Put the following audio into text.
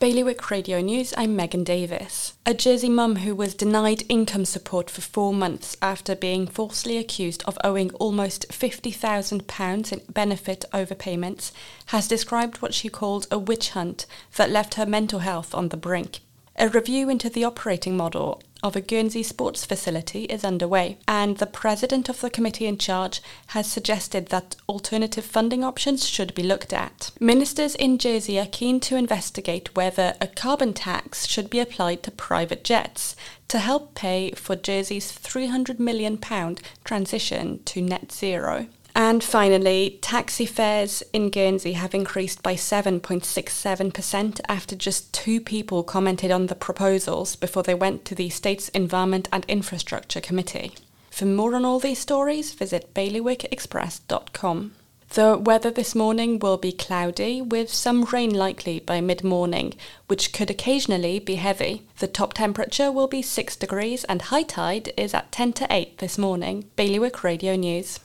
Bailiwick Radio News, I'm Megan Davis. A Jersey mum who was denied income support for four months after being falsely accused of owing almost £50,000 in benefit overpayments has described what she called a witch hunt that left her mental health on the brink. A review into the operating model of a Guernsey sports facility is underway, and the president of the committee in charge has suggested that alternative funding options should be looked at. Ministers in Jersey are keen to investigate whether a carbon tax should be applied to private jets to help pay for Jersey's £300 million transition to net zero. And finally, taxi fares in Guernsey have increased by 7.67% after just two people commented on the proposals before they went to the States' Environment and Infrastructure Committee. For more on all these stories, visit bailiwickexpress.com. The weather this morning will be cloudy with some rain likely by mid morning, which could occasionally be heavy. The top temperature will be 6 degrees and high tide is at 10 to 8 this morning. Bailiwick Radio News.